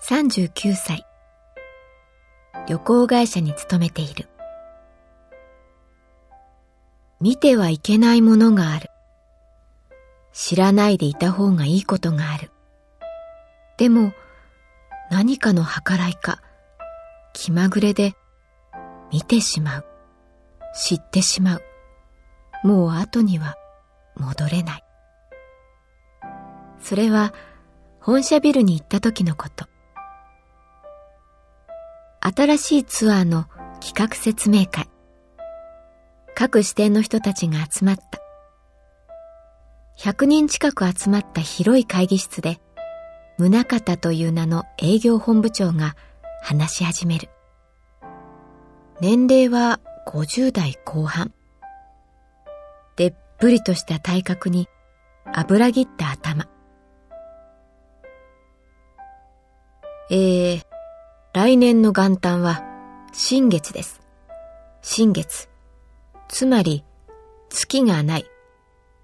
39歳。旅行会社に勤めている。見てはいけないものがある。知らないでいた方がいいことがある。でも何かの計らいか気まぐれで見てしまう。知ってしまう。もう後には戻れない。それは本社ビルに行った時のこと。新しいツアーの企画説明会。各支店の人たちが集まった。100人近く集まった広い会議室で、宗方という名の営業本部長が話し始める。年齢は50代後半。でっぷりとした体格に油切った頭。えー、来年の元旦は新月です。新月。つまり、月がない。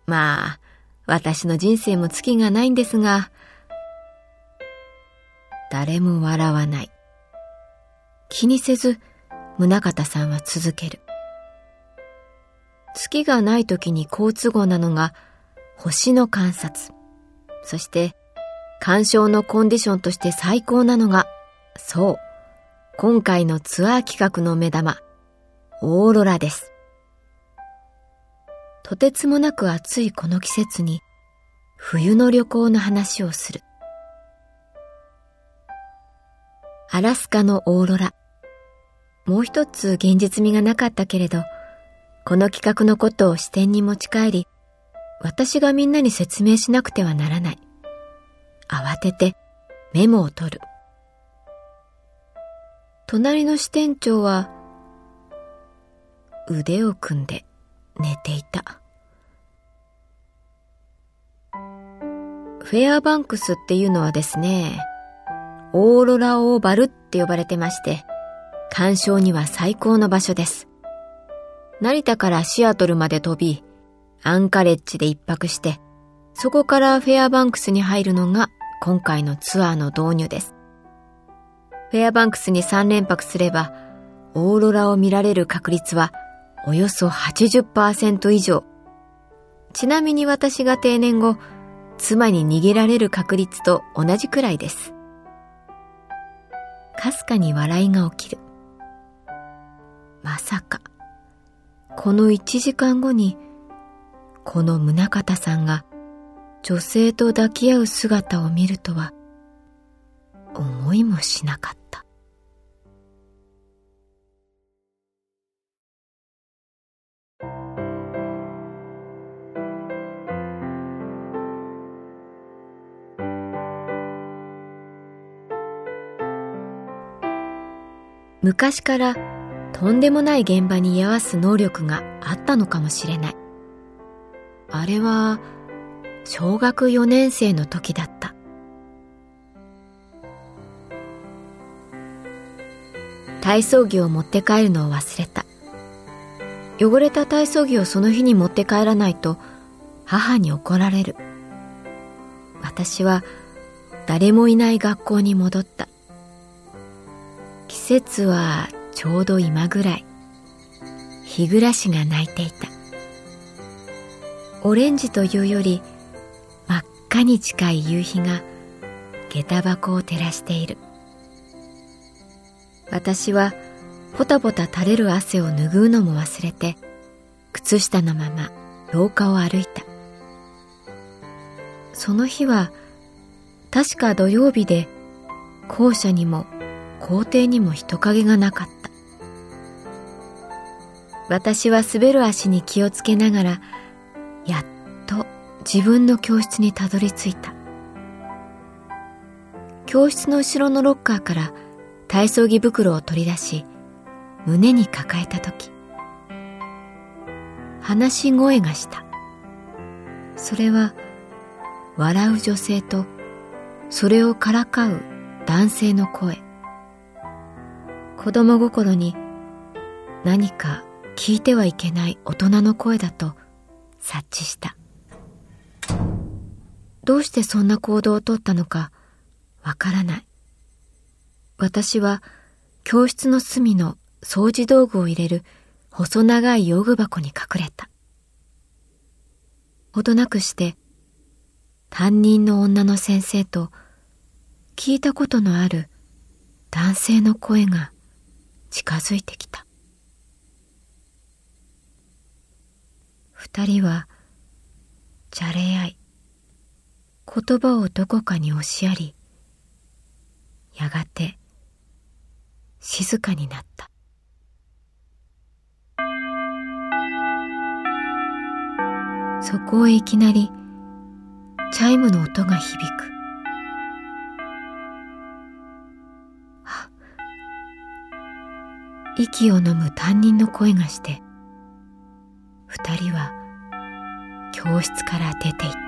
まあ、私の人生も月がないんですが、誰も笑わない。気にせず、宗方さんは続ける。月がない時に好都合なのが星の観察。そして鑑賞のコンディションとして最高なのが、そう、今回のツアー企画の目玉、オーロラです。とてつもなく暑いこの季節に、冬の旅行の話をする。アラスカのオーロラ。もう一つ現実味がなかったけれど、この企画のことを視点に持ち帰り、私がみんなに説明しなくてはならない。慌ててメモを取る。隣の支店長は腕を組んで寝ていた。フェアバンクスっていうのはですね、オーロラオーバルって呼ばれてまして、鑑賞には最高の場所です。成田からシアトルまで飛び、アンカレッジで一泊して、そこからフェアバンクスに入るのが今回のツアーの導入です。フェアバンクスに3連泊すれば、オーロラを見られる確率はおよそ80%以上。ちなみに私が定年後、妻に逃げられる確率と同じくらいです。かすかに笑いが起きる。まさか、この1時間後に、この宗方さんが女性と抱き合う姿を見るとは思いもしなかった昔からとんでもない現場に居合わす能力があったのかもしれない。あれは小学4年生の時だった。体操着を持って帰るのを忘れた。汚れた体操着をその日に持って帰らないと母に怒られる。私は誰もいない学校に戻った。節はちょうど今ぐらい。日暮らしが鳴いていた。オレンジというより真っ赤に近い夕日が下駄箱を照らしている。私はポタポタ垂れる汗を拭うのも忘れて靴下のまま廊下を歩いた。その日は確か土曜日で校舎にも校庭にも人影がなかった。私は滑る足に気をつけながらやっと自分の教室にたどり着いた。教室の後ろのロッカーから体操着袋を取り出し胸に抱えた時話し声がした。それは笑う女性とそれをからかう男性の声。子供心に何か聞いてはいけない大人の声だと察知したどうしてそんな行動をとったのかわからない私は教室の隅の掃除道具を入れる細長い用具箱に隠れた。ほどなくして担任の女の先生と聞いたことのある男性の声が近づいてきた。二人はじゃれ合い言葉をどこかに押しやりやがて静かになったそこへいきなりチャイムの音が響く息を飲む担任の声がして二人は教室から出て行った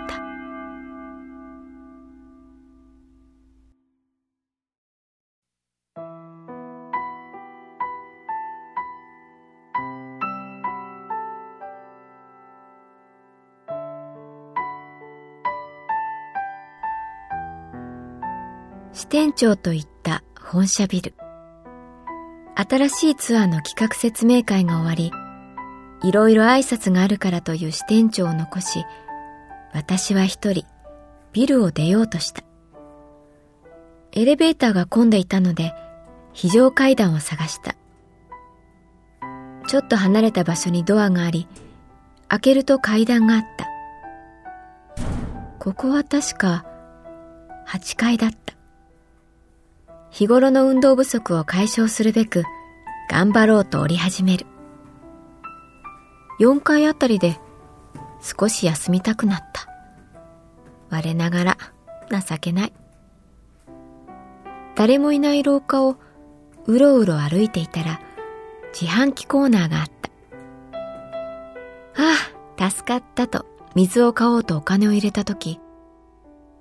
支店長といった本社ビル。新しいツアーの企画説明会が終わり、いろいろ挨拶があるからという支店長を残し、私は一人、ビルを出ようとした。エレベーターが混んでいたので、非常階段を探した。ちょっと離れた場所にドアがあり、開けると階段があった。ここは確か8階だった。日頃の運動不足を解消するべく頑張ろうと折り始める。4階あたりで少し休みたくなった。我ながら情けない。誰もいない廊下をうろうろ歩いていたら自販機コーナーがあった。ああ、助かったと水を買おうとお金を入れたとき、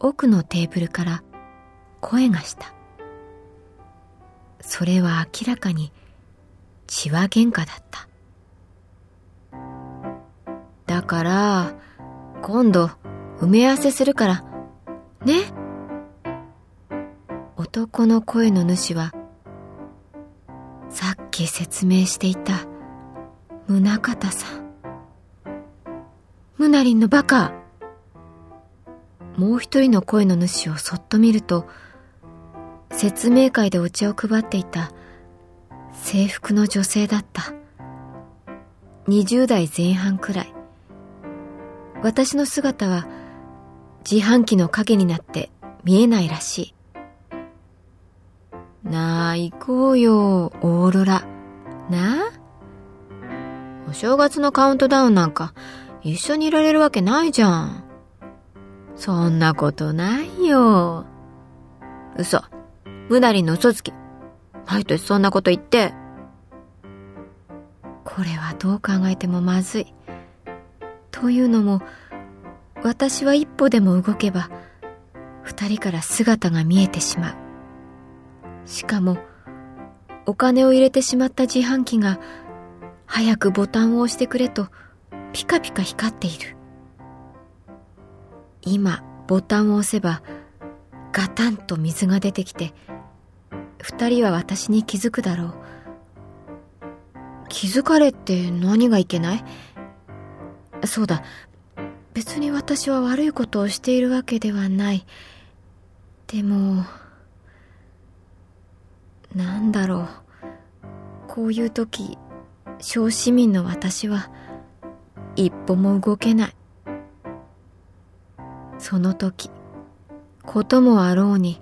奥のテーブルから声がした。それは明らかに血は喧嘩だった。だから、今度埋め合わせするから、ね男の声の主は、さっき説明していた宗方さん。ムナリンのバカもう一人の声の主をそっと見ると、説明会でお茶を配っていた。制服の女性だった。20代前半くらい。私の姿は自販機の影になって見えないらしい。なあ行こうよオーロラ。なあ？お正月のカウントダウンなんか一緒にいられるわけないじゃん。そんなことないよ。嘘。うなりの嘘つき。毎年そんなこと言って。これはどう考えてもまずい。というのも、私は一歩でも動けば、二人から姿が見えてしまう。しかも、お金を入れてしまった自販機が早くボタンを押してくれとピカピカ光っている。今ボタンを押せばガタンと水が出てきて二人は私に気づくだろう。気づかれって何がいけない？そうだ。別に私は悪いことをしているわけではない。でも、なんだろう。こういう時、小市民の私は、一歩も動けない。その時、こともあろうに、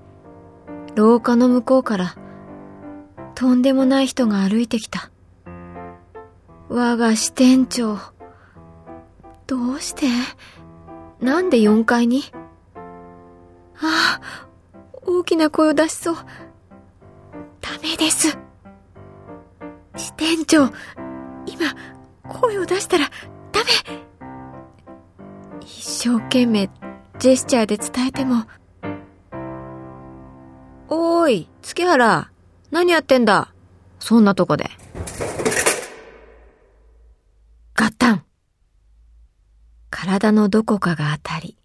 廊下の向こうから、とんでもない人が歩いてきた。我が支店長。どうして？なんで4階に？ああ、大きな声を出しそう。ダメです。支店長、今、声を出したらダメ一生懸命ジェスチャーで伝えても。い、月原、何やってんだ？そんなとこで。ガッタン体のどこかが当たり、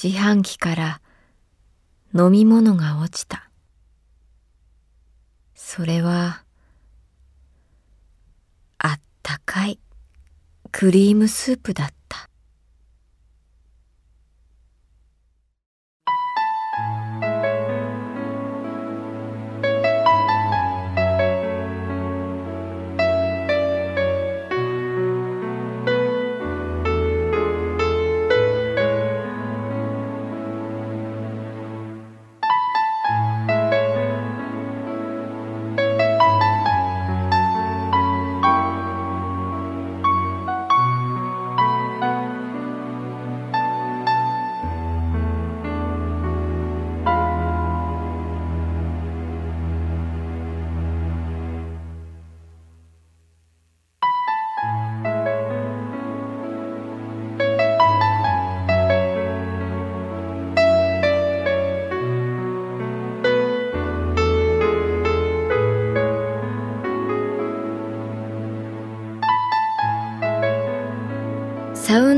自販機から飲み物が落ちた。それは、あったかいクリームスープだった。